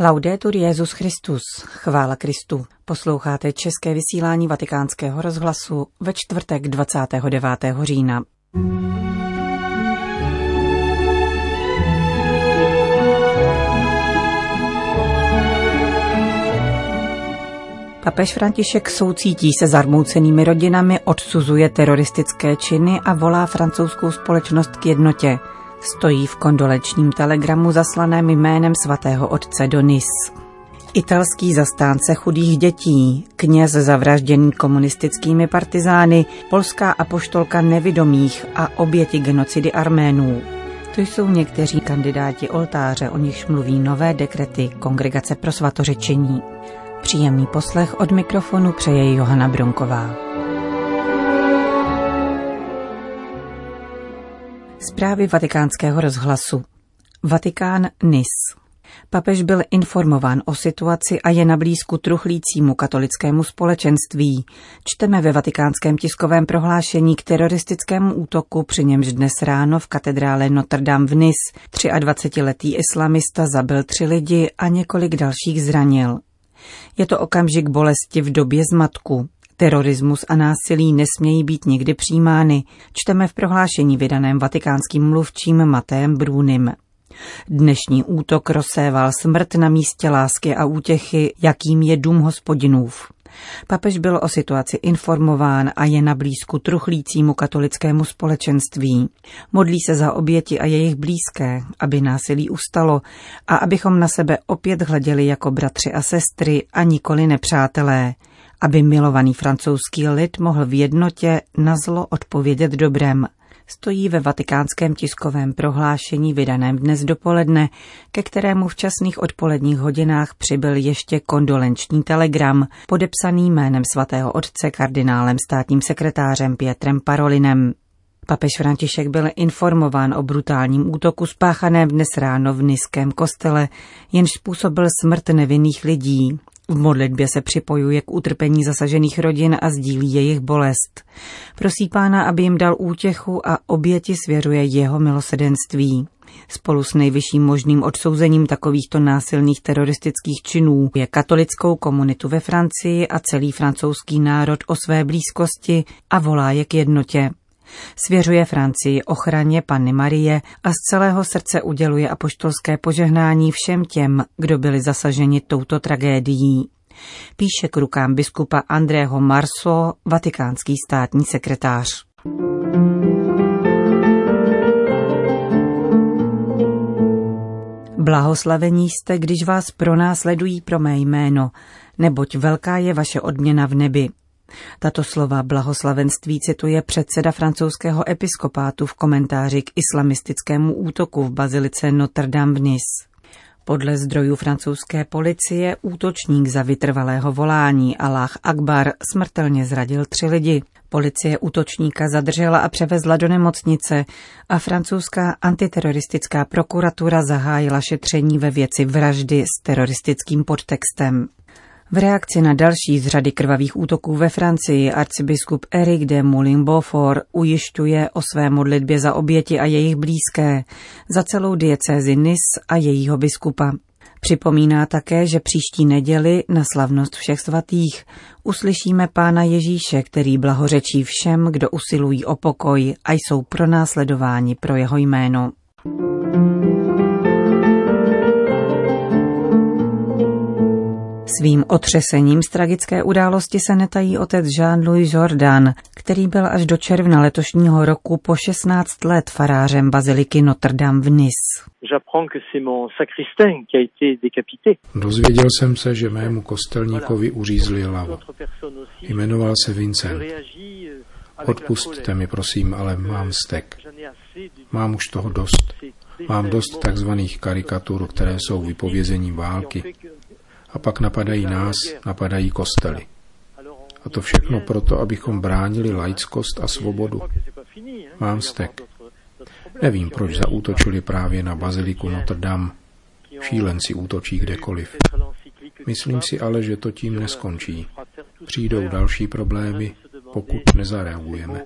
Laudetur Jezus Christus, chvála Kristu. Posloucháte české vysílání Vatikánského rozhlasu ve čtvrtek 29. října. Papež František soucítí se zarmoucenými rodinami, odsuzuje teroristické činy a volá francouzskou společnost k jednotě. Stojí v kondolečním telegramu zaslaném jménem svatého otce Donis. Italský zastánce chudých dětí, kněz zavražděný komunistickými partizány, polská apoštolka nevidomých a oběti genocidy Arménů. To jsou někteří kandidáti oltáře, o nichž mluví nové dekrety Kongregace pro svatořečení. Příjemný poslech od mikrofonu přeje Johana Bronková. Zprávy vatikánského rozhlasu. Vatikán NIS. Papež byl informován o situaci a je na blízku truchlícímu katolickému společenství. Čteme ve vatikánském tiskovém prohlášení k teroristickému útoku, při němž dnes ráno v katedrále Notre Dame v Nis 23-letý islamista zabil tři lidi a několik dalších zranil. Je to okamžik bolesti v době zmatku. Terorismus a násilí nesmějí být nikdy přijímány, čteme v prohlášení vydaném vatikánským mluvčím Matéem Brůnym. Dnešní útok rozséval smrt na místě lásky a útěchy, jakým je dům hospodinův. Papež byl o situaci informován a je na blízku truchlícímu katolickému společenství. Modlí se za oběti a jejich blízké, aby násilí ustalo a abychom na sebe opět hleděli jako bratři a sestry a nikoli nepřátelé, aby milovaný francouzský lid mohl v jednotě na zlo odpovědět dobrem stojí ve vatikánském tiskovém prohlášení vydaném dnes dopoledne, ke kterému v časných odpoledních hodinách přibyl ještě kondolenční telegram, podepsaný jménem svatého otce kardinálem státním sekretářem Pietrem Parolinem. Papež František byl informován o brutálním útoku spáchaném dnes ráno v Niském kostele, jenž způsobil smrt nevinných lidí, v modlitbě se připojuje k utrpení zasažených rodin a sdílí jejich bolest. Prosí pána, aby jim dal útěchu a oběti svěřuje jeho milosedenství. Spolu s nejvyšším možným odsouzením takovýchto násilných teroristických činů je katolickou komunitu ve Francii a celý francouzský národ o své blízkosti a volá je k jednotě. Svěřuje Francii ochraně Panny Marie a z celého srdce uděluje apoštolské požehnání všem těm, kdo byli zasaženi touto tragédií. Píše k rukám biskupa Andrého Marso, vatikánský státní sekretář. Blahoslavení jste, když vás pronásledují pro mé jméno, neboť velká je vaše odměna v nebi. Tato slova blahoslavenství cituje předseda francouzského episkopátu v komentáři k islamistickému útoku v bazilice Notre Dame v Nice. Podle zdrojů francouzské policie útočník za vytrvalého volání Allah Akbar smrtelně zradil tři lidi. Policie útočníka zadržela a převezla do nemocnice a francouzská antiteroristická prokuratura zahájila šetření ve věci vraždy s teroristickým podtextem. V reakci na další z řady krvavých útoků ve Francii arcibiskup Eric de Moulin Beaufort ujišťuje o své modlitbě za oběti a jejich blízké, za celou diecézi Nis a jejího biskupa. Připomíná také, že příští neděli na slavnost všech svatých uslyšíme Pána Ježíše, který blahořečí všem, kdo usilují o pokoj a jsou pronásledováni pro jeho jméno. Svým otřesením z tragické události se netají otec Jean-Louis Jordan, který byl až do června letošního roku po 16 let farářem baziliky Notre Dame v Nice. Dozvěděl jsem se, že mému kostelníkovi uřízli hlavu. Jmenoval se Vincent. Odpustte mi, prosím, ale mám stek. Mám už toho dost. Mám dost takzvaných karikatur, které jsou vypovězením války, a pak napadají nás, napadají kostely. A to všechno proto, abychom bránili laickost a svobodu. Mám stek. Nevím, proč zaútočili právě na baziliku Notre Dame. Šílenci útočí kdekoliv. Myslím si ale, že to tím neskončí. Přijdou další problémy, pokud nezareagujeme.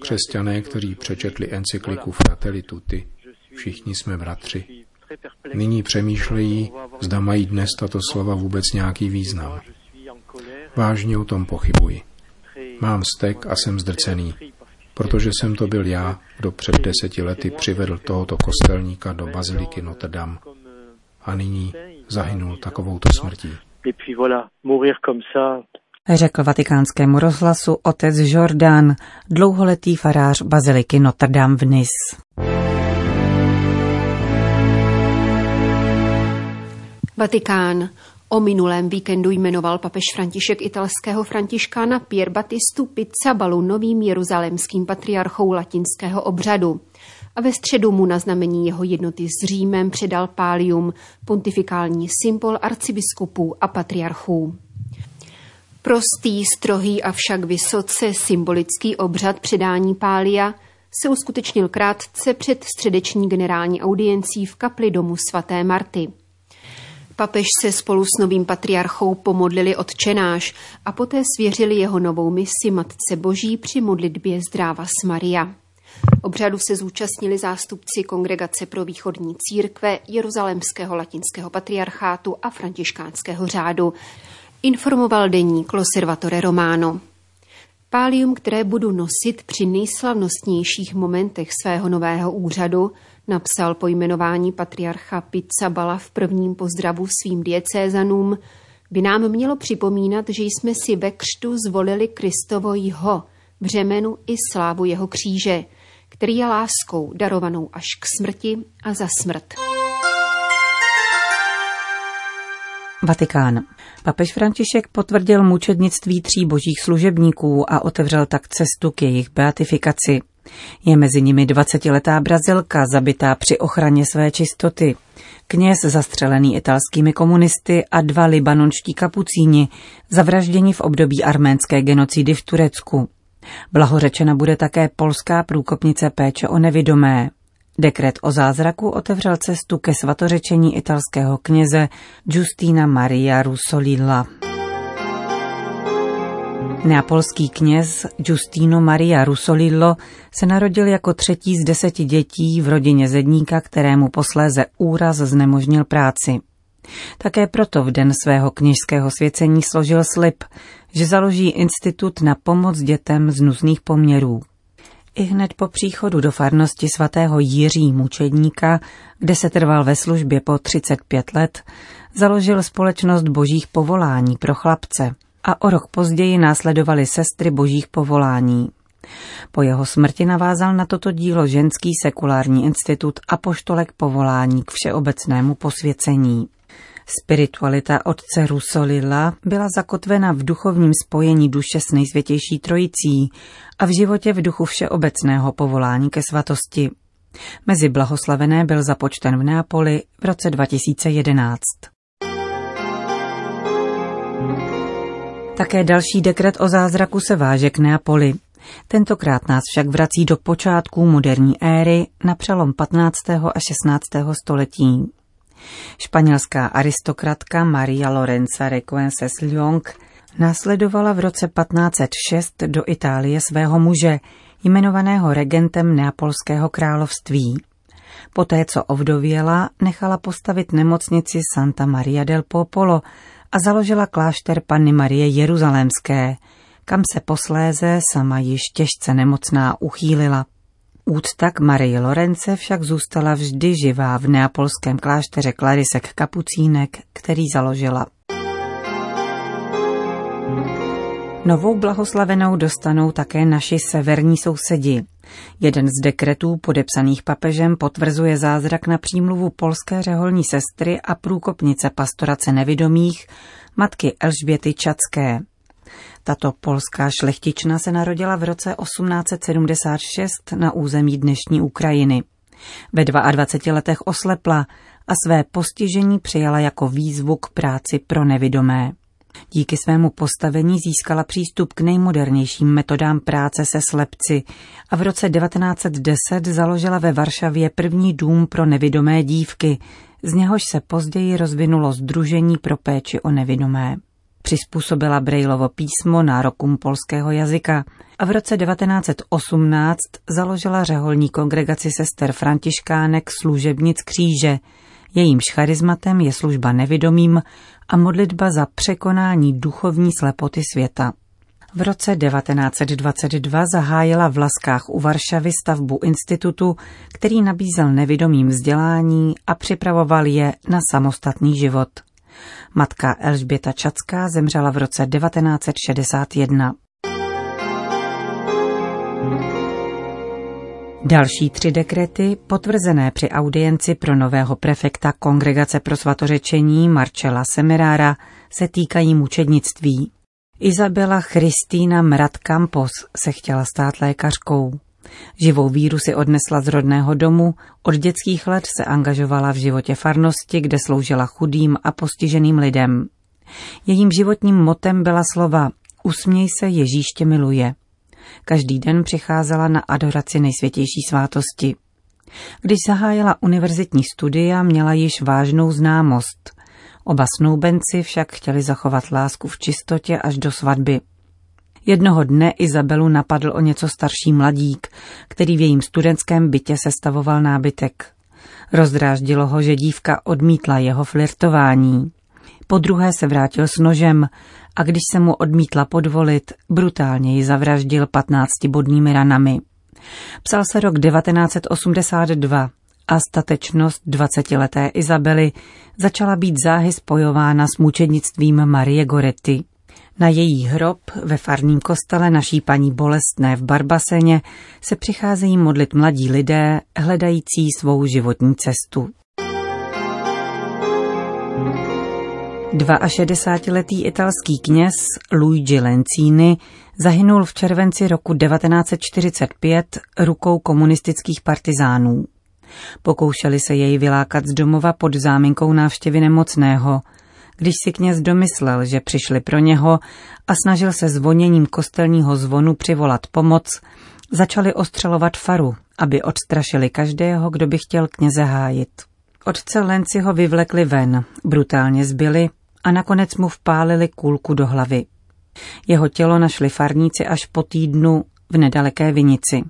Křesťané, kteří přečetli encykliku Fratelli Tutti, všichni jsme bratři, nyní přemýšlejí, Zda mají dnes tato slova vůbec nějaký význam. Vážně o tom pochybuji. Mám stek a jsem zdrcený, protože jsem to byl já, kdo před deseti lety přivedl tohoto kostelníka do baziliky Notre Dame a nyní zahynul takovouto smrtí. Řekl vatikánskému rozhlasu otec Jordan, dlouholetý farář baziliky Notre Dame v Nice. Vatikán. O minulém víkendu jmenoval papež František italského františkána Pier Battistu Pizzabalu novým jeruzalémským patriarchou latinského obřadu. A ve středu mu na znamení jeho jednoty s Římem předal pálium, pontifikální symbol arcibiskupů a patriarchů. Prostý, strohý a však vysoce symbolický obřad předání pália se uskutečnil krátce před středeční generální audiencí v kapli domu svaté Marty. Papež se spolu s novým patriarchou pomodlili odčenáš a poté svěřili jeho novou misi Matce Boží při modlitbě Zdráva s Maria. Obřadu se zúčastnili zástupci Kongregace pro východní církve, Jeruzalemského latinského patriarchátu a františkánského řádu, informoval deník Loservatore Romano. Pálium, které budu nosit při nejslavnostnějších momentech svého nového úřadu, napsal po jmenování patriarcha Pizzabala v prvním pozdravu svým diecézanům, by nám mělo připomínat, že jsme si ve křtu zvolili Kristovo jeho, břemenu i slávu jeho kříže, který je láskou darovanou až k smrti a za smrt. Vatikán. Papež František potvrdil mučednictví tří božích služebníků a otevřel tak cestu k jejich beatifikaci. Je mezi nimi 20-letá Brazilka, zabitá při ochraně své čistoty, kněz zastřelený italskými komunisty a dva libanonští kapucíni, zavražděni v období arménské genocidy v Turecku. Blahořečena bude také polská průkopnice péče o nevidomé. Dekret o zázraku otevřel cestu ke svatořečení italského kněze Giustina Maria Russolilla. Neapolský kněz Giustino Maria Russolillo se narodil jako třetí z deseti dětí v rodině zedníka, kterému posléze úraz znemožnil práci. Také proto v den svého kněžského svěcení složil slib, že založí institut na pomoc dětem z nuzných poměrů. I hned po příchodu do farnosti svatého Jiří Mučedníka, kde se trval ve službě po 35 let, založil společnost božích povolání pro chlapce a o rok později následovaly sestry božích povolání. Po jeho smrti navázal na toto dílo ženský sekulární institut a poštolek povolání k všeobecnému posvěcení. Spiritualita otce Rusolila byla zakotvena v duchovním spojení duše s nejsvětější trojicí a v životě v duchu všeobecného povolání ke svatosti. Mezi blahoslavené byl započten v Neapoli v roce 2011. Také další dekret o zázraku se váže k Neapoli. Tentokrát nás však vrací do počátků moderní éry na přelom 15. a 16. století. Španělská aristokratka Maria Lorenza Requences Lyong následovala v roce 1506 do Itálie svého muže, jmenovaného regentem Neapolského království. Poté, co ovdověla, nechala postavit nemocnici Santa Maria del Popolo a založila klášter Panny Marie Jeruzalémské, kam se posléze sama již těžce nemocná uchýlila. Úcta k Marii Lorence však zůstala vždy živá v neapolském klášteře Klarisek Kapucínek, který založila. Novou blahoslavenou dostanou také naši severní sousedi. Jeden z dekretů podepsaných papežem potvrzuje zázrak na přímluvu polské řeholní sestry a průkopnice pastorace nevidomých, matky Elžběty Čacké. Tato polská šlechtična se narodila v roce 1876 na území dnešní Ukrajiny. Ve 22 letech oslepla a své postižení přijala jako výzvu k práci pro nevidomé. Díky svému postavení získala přístup k nejmodernějším metodám práce se slepci a v roce 1910 založila ve Varšavě první dům pro nevidomé dívky, z něhož se později rozvinulo Združení pro péči o nevidomé. Přizpůsobila Brailovo písmo nárokům polského jazyka a v roce 1918 založila řeholní kongregaci sester františkánek služebnic kříže, Jejímž charizmatem je služba nevidomým a modlitba za překonání duchovní slepoty světa. V roce 1922 zahájila v Laskách u Varšavy stavbu institutu, který nabízel nevidomým vzdělání a připravoval je na samostatný život. Matka Elžběta Čacká zemřela v roce 1961. Další tři dekrety, potvrzené při audienci pro nového prefekta Kongregace pro svatořečení Marcela Semerára, se týkají mučednictví. Izabela Christína Mrad Campos se chtěla stát lékařkou. Živou víru si odnesla z rodného domu, od dětských let se angažovala v životě farnosti, kde sloužila chudým a postiženým lidem. Jejím životním motem byla slova Usměj se, Ježíš tě miluje. Každý den přicházela na adoraci nejsvětější svátosti. Když zahájila univerzitní studia, měla již vážnou známost. Oba snoubenci však chtěli zachovat lásku v čistotě až do svatby. Jednoho dne Izabelu napadl o něco starší mladík, který v jejím studentském bytě sestavoval nábytek. Rozdráždilo ho, že dívka odmítla jeho flirtování. Po druhé se vrátil s nožem a když se mu odmítla podvolit, brutálně ji zavraždil patnáctibodnými ranami. Psal se rok 1982 a statečnost dvacetileté Izabely začala být záhy spojována s mučednictvím Marie Goretti. Na její hrob ve farním kostele naší paní Bolestné v Barbaseně se přicházejí modlit mladí lidé, hledající svou životní cestu. 62-letý italský kněz Luigi Lencini zahynul v červenci roku 1945 rukou komunistických partizánů. Pokoušeli se jej vylákat z domova pod záminkou návštěvy nemocného. Když si kněz domyslel, že přišli pro něho a snažil se zvoněním kostelního zvonu přivolat pomoc, začali ostřelovat faru, aby odstrašili každého, kdo by chtěl kněze hájit. Otce Lenci ho vyvlekli ven, brutálně zbyli a nakonec mu vpálili kulku do hlavy. Jeho tělo našli farníci až po týdnu v nedaleké vinici.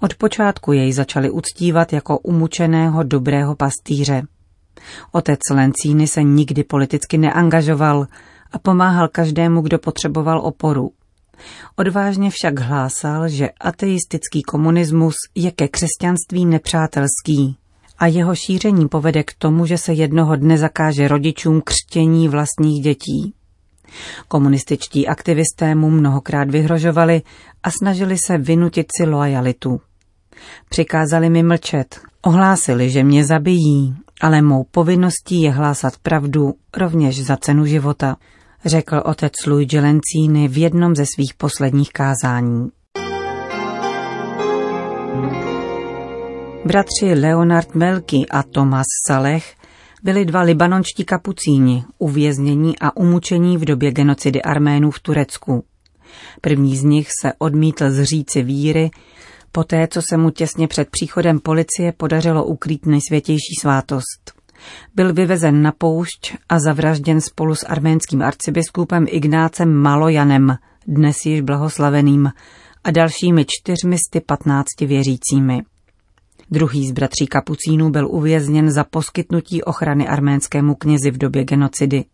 Od počátku jej začali uctívat jako umučeného dobrého pastýře. Otec Lencíny se nikdy politicky neangažoval a pomáhal každému, kdo potřeboval oporu. Odvážně však hlásal, že ateistický komunismus je ke křesťanství nepřátelský a jeho šíření povede k tomu, že se jednoho dne zakáže rodičům křtění vlastních dětí. Komunističtí aktivisté mu mnohokrát vyhrožovali a snažili se vynutit si loajalitu. Přikázali mi mlčet, ohlásili, že mě zabijí, ale mou povinností je hlásat pravdu rovněž za cenu života, řekl otec Luigi Lencini v jednom ze svých posledních kázání. Bratři Leonard Melky a Thomas Saleh byli dva libanonští kapucíni, uvěznění a umučení v době genocidy Arménů v Turecku. První z nich se odmítl zříci víry, poté co se mu těsně před příchodem policie podařilo ukrýt nejsvětější svátost. Byl vyvezen na poušť a zavražděn spolu s arménským arcibiskupem Ignácem Malojanem, dnes již blahoslaveným, a dalšími 415 věřícími. Druhý z bratří kapucínů byl uvězněn za poskytnutí ochrany arménskému knězi v době genocidy.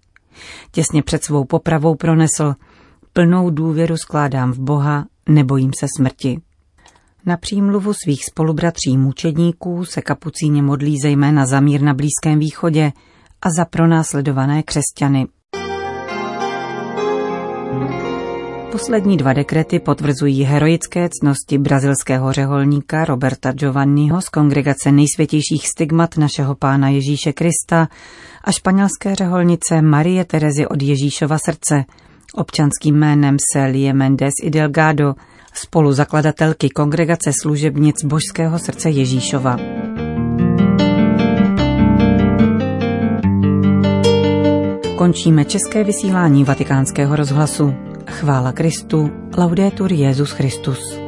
Těsně před svou popravou pronesl Plnou důvěru skládám v Boha, nebojím se smrti. Na přímluvu svých spolubratří mučedníků se kapucíně modlí zejména za mír na Blízkém východě a za pronásledované křesťany. Poslední dva dekrety potvrzují heroické cnosti brazilského řeholníka Roberta Giovanniho z kongregace nejsvětějších stigmat našeho pána Ježíše Krista a španělské řeholnice Marie Terezy od Ježíšova srdce, občanským jménem Celie Mendes i Delgado, spoluzakladatelky kongregace služebnic Božského srdce Ježíšova. Končíme české vysílání vatikánského rozhlasu. Chvála Kristu, laudetur Jezus Christus.